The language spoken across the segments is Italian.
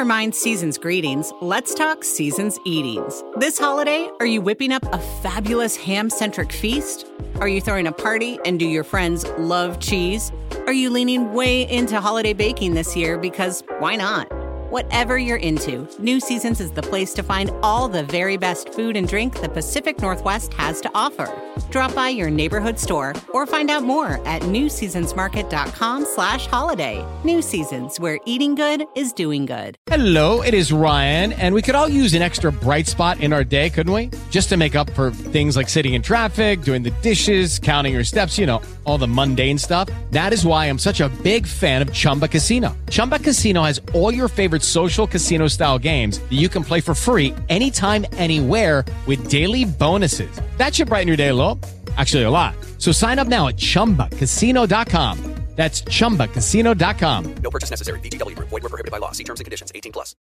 Never mind season's greetings, let's talk season's eatings. This holiday, are you whipping up a fabulous ham centric feast? Are you throwing a party and do your friends love cheese? Are you leaning way into holiday baking this year because why not? Whatever you're into, New Seasons is the place to find all the very best food and drink the Pacific Northwest has to offer. Drop by your neighborhood store or find out more at newseasonsmarket.com slash holiday. New Seasons, where eating good is doing good. Hello, it is Ryan, and we could all use an extra bright spot in our day, couldn't we? Just to make up for things like sitting in traffic, doing the dishes, counting your steps, you know, all the mundane stuff. That is why I'm such a big fan of Chumba Casino. Chumba Casino has all your favorite social casino style games that you can play for free anytime, anywhere with daily bonuses. That should brighten your day a little. Actually, a lot. So sign up now at chumbacasino.com. That's chumbacasino.com. No purchase necessary. VGW Group. Void were prohibited by law. See terms and conditions. 18 plus.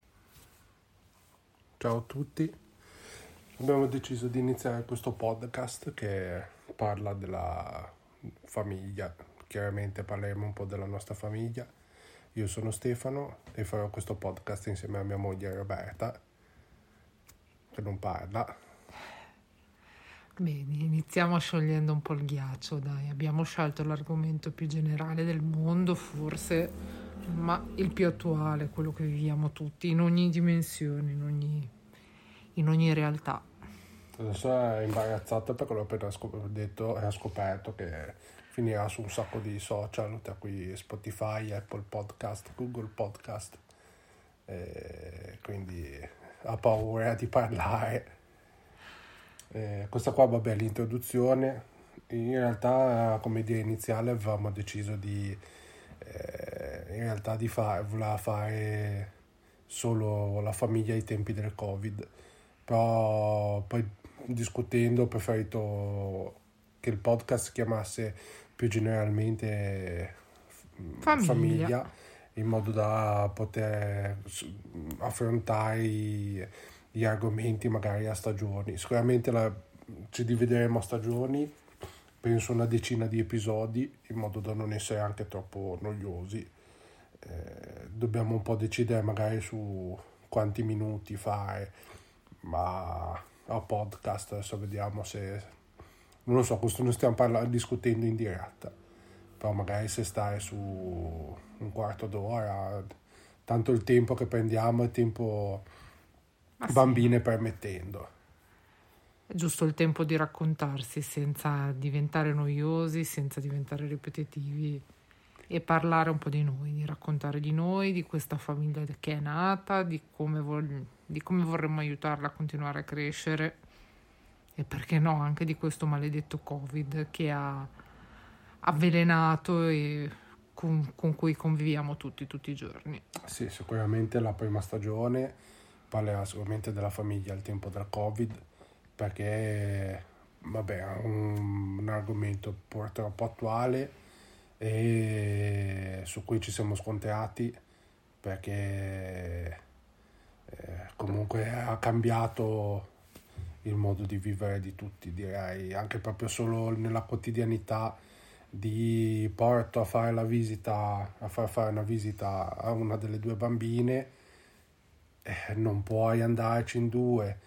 Ciao a tutti. Abbiamo deciso di iniziare questo podcast che parla della famiglia. Chiaramente parleremo un po' della nostra famiglia. Io sono Stefano e farò questo podcast insieme a mia moglie Roberta, che non parla. Bene, iniziamo sciogliendo un po' il ghiaccio, dai. Abbiamo scelto l'argomento più generale del mondo, forse, ma il più attuale, quello che viviamo tutti, in ogni dimensione, in ogni, in ogni realtà. Adesso è imbarazzato perché l'ho appena scop- detto e ha scoperto che finirà su un sacco di social, tra cui Spotify, Apple Podcast, Google Podcast. E quindi ha paura di parlare. Eh, questa qua, vabbè, è l'introduzione. In realtà, come idea iniziale, avevamo deciso di, eh, in realtà, di fare, voleva fare solo la famiglia ai tempi del Covid. Però poi discutendo ho preferito che il podcast si chiamasse più generalmente Famiglia. famiglia in modo da poter affrontare gli argomenti magari a stagioni. Sicuramente la- ci divideremo a stagioni, penso una decina di episodi, in modo da non essere anche troppo noiosi. Eh, dobbiamo un po' decidere magari su quanti minuti fare, ma a podcast adesso vediamo se... Non lo so, questo non stiamo parlando, discutendo in diretta, però magari se stare su un quarto d'ora, tanto il tempo che prendiamo è tempo Ma sì. bambine permettendo. È giusto il tempo di raccontarsi senza diventare noiosi, senza diventare ripetitivi e parlare un po' di noi, di raccontare di noi, di questa famiglia che è nata, di come, vog- di come vorremmo aiutarla a continuare a crescere e perché no anche di questo maledetto Covid che ha avvelenato e con, con cui conviviamo tutti, tutti i giorni. Sì, sicuramente la prima stagione parlerà sicuramente della famiglia al tempo del Covid, perché vabbè, è un, un argomento purtroppo attuale e su cui ci siamo scontrati perché eh, comunque ha cambiato il modo di vivere di tutti, direi, anche proprio solo nella quotidianità di porto a fare la visita, a far fare una visita a una delle due bambine, eh, non puoi andarci in due.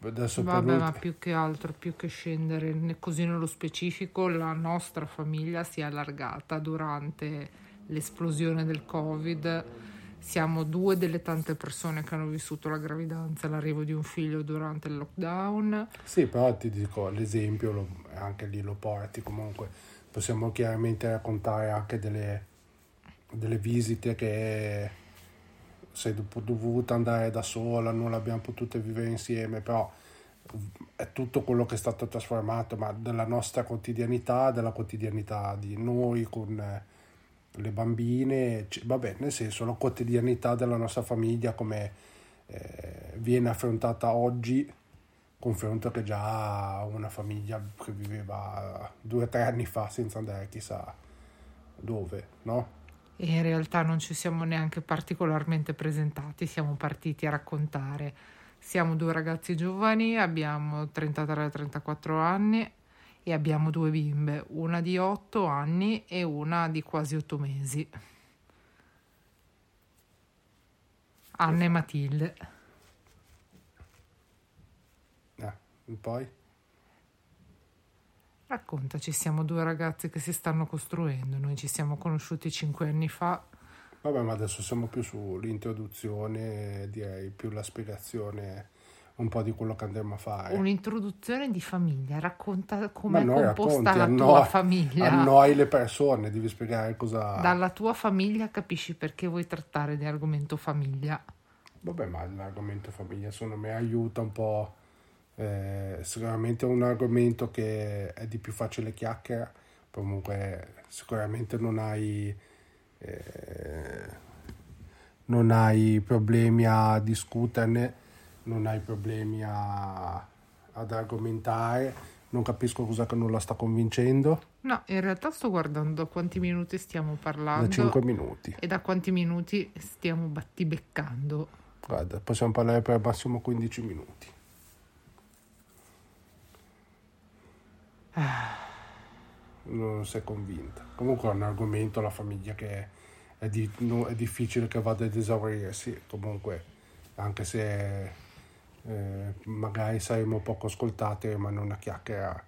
Adesso per Vabbè, ma più che altro, più che scendere così nello specifico, la nostra famiglia si è allargata durante l'esplosione del Covid. Siamo due delle tante persone che hanno vissuto la gravidanza l'arrivo di un figlio durante il lockdown. Sì, però ti dico, l'esempio lo- anche lì lo porti comunque. Possiamo chiaramente raccontare anche delle, delle visite che sei dovuta andare da sola, non l'abbiamo potute vivere insieme, però è tutto quello che è stato trasformato, ma della nostra quotidianità, della quotidianità di noi con le bambine, vabbè, nel senso la quotidianità della nostra famiglia come eh, viene affrontata oggi confronto che già una famiglia che viveva due o tre anni fa senza andare chissà dove, no? E in realtà non ci siamo neanche particolarmente presentati, siamo partiti a raccontare. Siamo due ragazzi giovani, abbiamo 33-34 anni e abbiamo due bimbe, una di 8 anni e una di quasi 8 mesi. Anna e Matilde. E poi? Raccontaci, siamo due ragazzi che si stanno costruendo. Noi ci siamo conosciuti cinque anni fa. Vabbè, ma adesso siamo più sull'introduzione, direi più la spiegazione un po' di quello che andremo a fare. Un'introduzione di famiglia, racconta come è composta racconti, la annoi- tua famiglia. Annoi le persone, devi spiegare cosa... Dalla tua famiglia capisci perché vuoi trattare di argomento famiglia. Vabbè, ma l'argomento famiglia secondo me aiuta un po'. eh, sicuramente è un argomento che è di più facile chiacchiera, comunque sicuramente non hai, eh, non hai problemi a discuterne, non hai problemi a- ad argomentare. Non capisco cosa che non la sta convincendo. No, in realtà sto guardando a quanti minuti stiamo Da parlando 5 minuti. e da quanti minuti stiamo battibeccando. Guarda, possiamo parlare per al massimo 15 minuti. Non sei convinta. Comunque è un argomento, la famiglia, che è, di- no- è difficile che vada ad esaurirsi. Comunque, anche se eh, magari saremo poco ascoltati, rimane una chiacchiera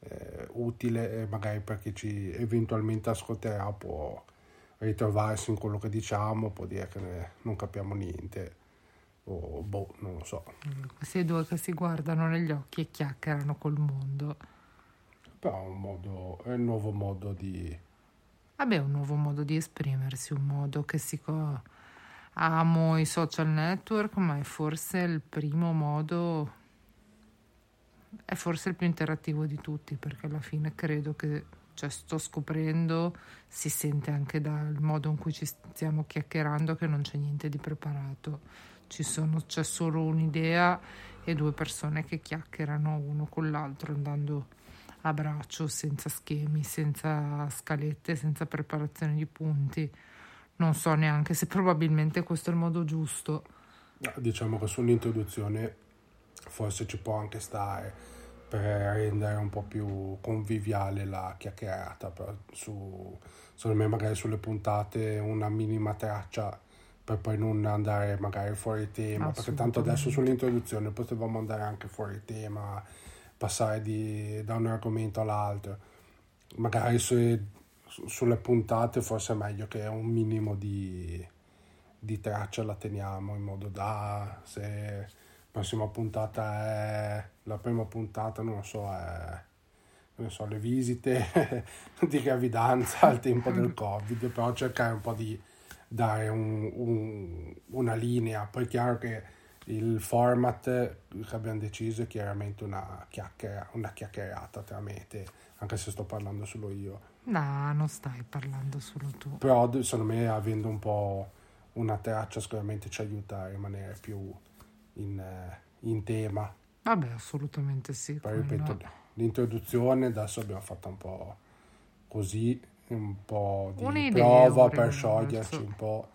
eh, utile e magari per chi ci eventualmente ascolterà può ritrovarsi in quello che diciamo, può dire che ne- non capiamo niente o boh, non lo so. Questi due che si guardano negli occhi e chiacchierano col mondo. Però è un modo, è un nuovo modo di... Vabbè, un nuovo modo di esprimersi, un modo che si... co- Amo i social network, ma è forse il primo modo... È forse il più interattivo di tutti, perché alla fine credo che, cioè sto scoprendo, si sente anche dal modo in cui ci stiamo chiacchierando che non c'è niente di preparato. Sono, c'è solo un'idea e due persone che chiacchierano uno con l'altro andando a braccio, senza schemi, senza scalette, senza preparazione di punti. Non so neanche se probabilmente questo è il modo giusto. Diciamo che sull'introduzione forse ci può anche stare per rendere un po' più conviviale la chiacchierata, però su, secondo me magari sulle puntate una minima traccia per poi non andare magari fuori tema, perché tanto adesso sull'introduzione potevamo andare anche fuori tema, passare di- da un argomento all'altro. Magari su- sulle puntate forse è meglio che un minimo di, di traccia la teniamo in modo da se la prossima puntata è la prima puntata non lo so è non so, le visite di gravidanza al tempo del covid però cercare un po' di dare un- un- una linea. Poi è chiaro che il format che abbiamo deciso è chiaramente una chiacchiera una chiacchierata tra me te anche se sto parlando solo io No, non stai parlando solo tu. però secondo me avendo un po' una traccia sicuramente ci aiuta a rimanere più in, in tema. Vabbè, assolutamente sì. Poi ripeto, no. l'introduzione adesso abbiamo fatto un po' così, un po' di Un'idea, prova per scioglierci un po'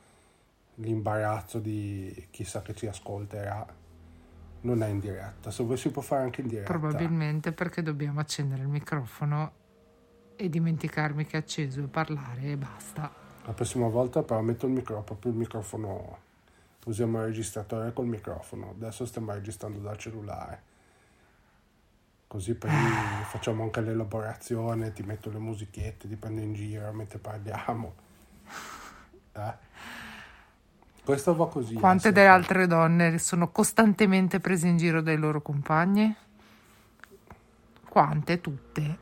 l'imbarazzo di chissà che ci ascolterà. Non è in diretta, se vuoi si può fare anche in diretta. Probabilmente perché dobbiamo accendere il microfono e dimenticarmi che è acceso e parlare e basta. La prossima volta però metto il microfono, proprio il microfono, usiamo il registratore col microfono, adesso stiamo registrando dal cellulare. Così poi facciamo anche l'elaborazione, ti metto le musichette, ti prendo in giro mentre parliamo. Eh? Questo va così. Quante eh, delle altre donne sono costantemente prese in giro dai loro compagni? Quante? Tutte.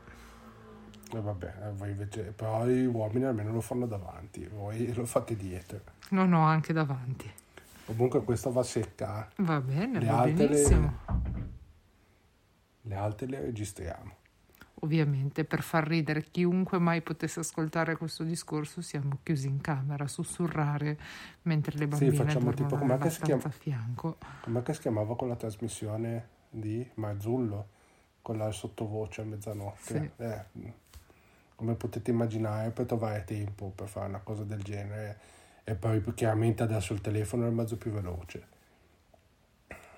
Eh, vabbè, eh, voi invece, però gli uomini almeno lo fanno davanti, voi lo fate dietro. Non ho anche davanti. Comunque questa va secca. Va bene, Le va altre le- benissimo. le altre le registriamo. Ovviamente per far ridere chiunque mai potesse ascoltare questo discorso siamo chiusi in camera a sussurrare mentre le bambine facciamo dormono tipo- nella che si chiama? a fianco. Com'è che si chiamava quella trasmissione di Marzullo? Con la sottovoce a mezzanotte. Sì. Eh, come potete immaginare, per trovare tempo per fare una cosa del genere. E poi chiaramente adesso il telefono è il mezzo più veloce.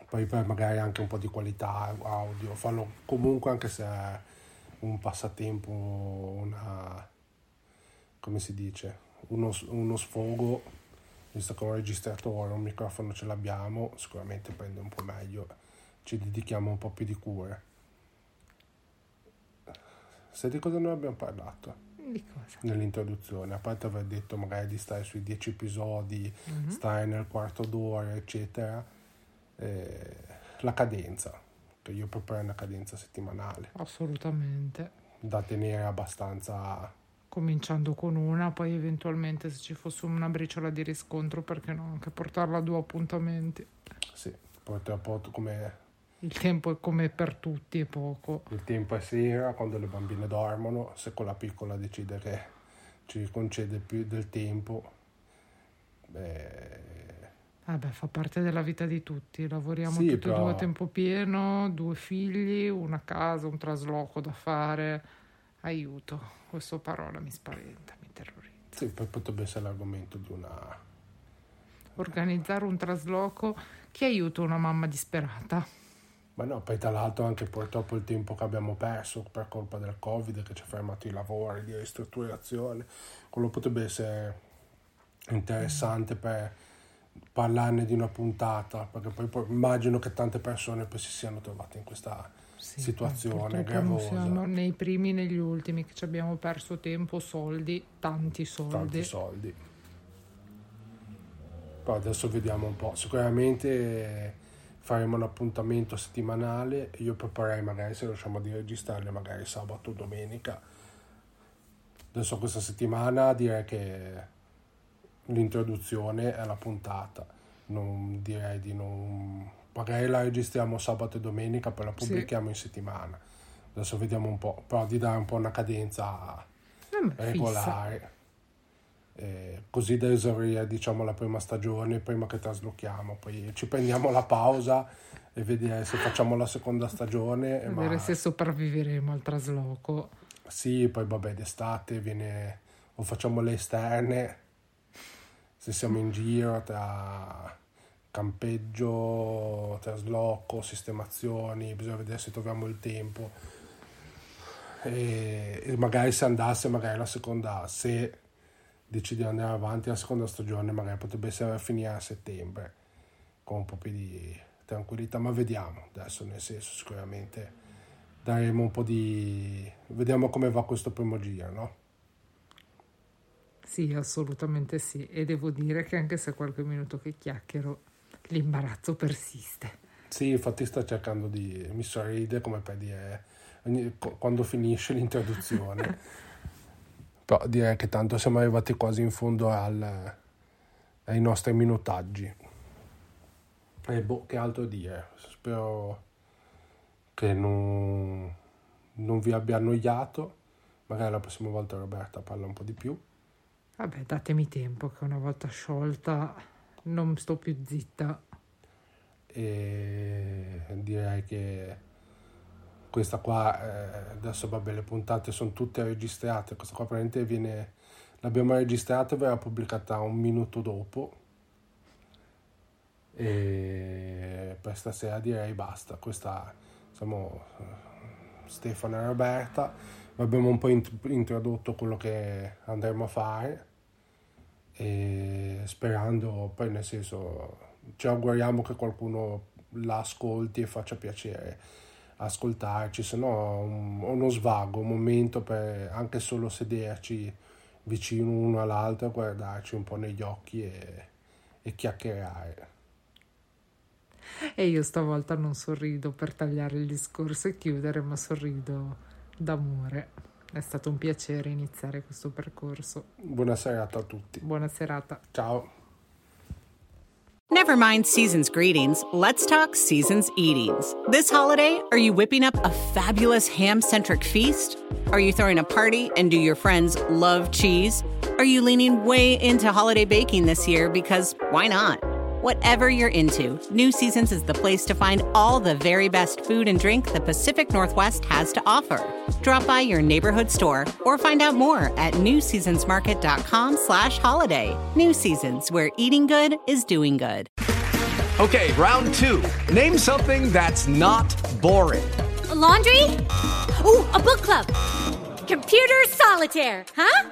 Poi per magari anche un po' di qualità audio, farlo comunque anche se un passatempo, una come si dice, uno, uno sfogo visto che un registratore, un microfono ce l'abbiamo, sicuramente prende un po' meglio, ci dedichiamo un po' più di cure. Sai di cosa noi abbiamo parlato? Di cosa? nell'introduzione, a parte aver detto magari di stare sui 10 episodi, stare nel quarto d'ora, eccetera, eh, la cadenza, che io proporrei una cadenza settimanale, Assolutamente. da tenere abbastanza... Cominciando con una, poi eventualmente se ci fosse una briciola di riscontro, perché no? Anche portarla a due appuntamenti. Sì, purtroppo come Il tempo è come per tutti, è poco. il tempo è sera, quando le bambine dormono, se quella piccola decide che ci concede più del tempo, beh, Vabbè, fa parte della vita di tutti. Lavoriamo Sì, tutti e però- due a tempo pieno, due figli, una casa, un trasloco da fare. Aiuto, questa parola mi spaventa, mi terrorizza. sì, poi potrebbe essere l'argomento di una... Organizzare un trasloco che aiuta una mamma disperata. Ma no, poi tra l'altro anche purtroppo il tempo che abbiamo perso per colpa del Covid che ci ha fermato i lavori di ristrutturazione, quello potrebbe essere interessante per parlarne di una puntata, perché poi, poi immagino che tante persone poi si siano trovate in questa Sì, situazione purtroppo non gravosa. siamo né i primi né gli ultimi che ci abbiamo perso tempo, soldi, tanti soldi. tanti soldi. Poi adesso vediamo un po'. Sicuramente faremo un appuntamento settimanale. Io proporrei magari se riusciamo a registrarle magari sabato o domenica. Adesso questa settimana direi che l'introduzione è la puntata. Non direi di non. Magari la registriamo sabato e domenica, poi la Sì. pubblichiamo in settimana. Adesso vediamo un po', però di dare un po' una cadenza Eh, regolare. Eh, così da esaurire diciamo la prima stagione prima che traslochiamo poi ci prendiamo la pausa e vedere se facciamo la seconda stagione Vedere ma se sopravviveremo al trasloco. sì poi vabbè d'estate viene o facciamo le esterne se siamo in giro tra campeggio trasloco sistemazioni bisogna vedere se troviamo il tempo e, e magari se andasse magari la seconda se decidi di andare avanti la seconda stagione magari potrebbe essere a finire a settembre con un po' più di tranquillità ma vediamo adesso nel senso sicuramente daremo un po' di vediamo come va questo primo giro no? Sì, assolutamente sì. E devo dire che anche se qualche minuto che chiacchiero, l'imbarazzo persiste. sì infatti sto cercando di mi sorride come per dire ogni- quando finisce l'introduzione. Però direi che tanto siamo arrivati quasi in fondo al- ai nostri minutaggi. E boh che altro dire? Spero che non, non vi abbia annoiato. Magari la prossima volta Roberta parla un po' di più Vabbè, datemi tempo che una volta sciolta non sto più zitta. e direi che questa qua eh, adesso vabbè le puntate sono tutte registrate. Questa qua praticamente viene l'abbiamo registrata e verrà pubblicata un minuto dopo. E per stasera direi basta. Questa siamo eh, Stefano e Roberta abbiamo un po' int- introdotto quello che andremo a fare e sperando poi nel senso ci auguriamo che qualcuno la ascolti e faccia piacere ascoltarci se no un- uno svago un momento per anche solo sederci vicino uno all'altro guardarci un po' negli occhi e, e chiacchierare. E io stavolta non sorrido per tagliare il discorso e chiudere, ma sorrido d'amore. È stato un piacere iniziare questo percorso. buona serata a tutti Buona serata. ciao Never mind season's greetings. Let's talk season's eatings. This holiday, are you whipping up a fabulous ham centric feast? Are you throwing a party and do your friends love cheese? Are you leaning way into holiday baking this year because why not? Whatever you're into, New Seasons is the place to find all the very best food and drink the Pacific Northwest has to offer. Drop by your neighborhood store or find out more at newseasonsmarket.com slash holiday. New Seasons, where eating good is doing good. Okay, round two. Name something that's not boring. A laundry? Ooh, a book club. Computer solitaire, huh?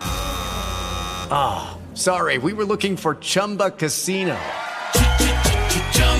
Ah, sorry, we were looking for Chumba Casino.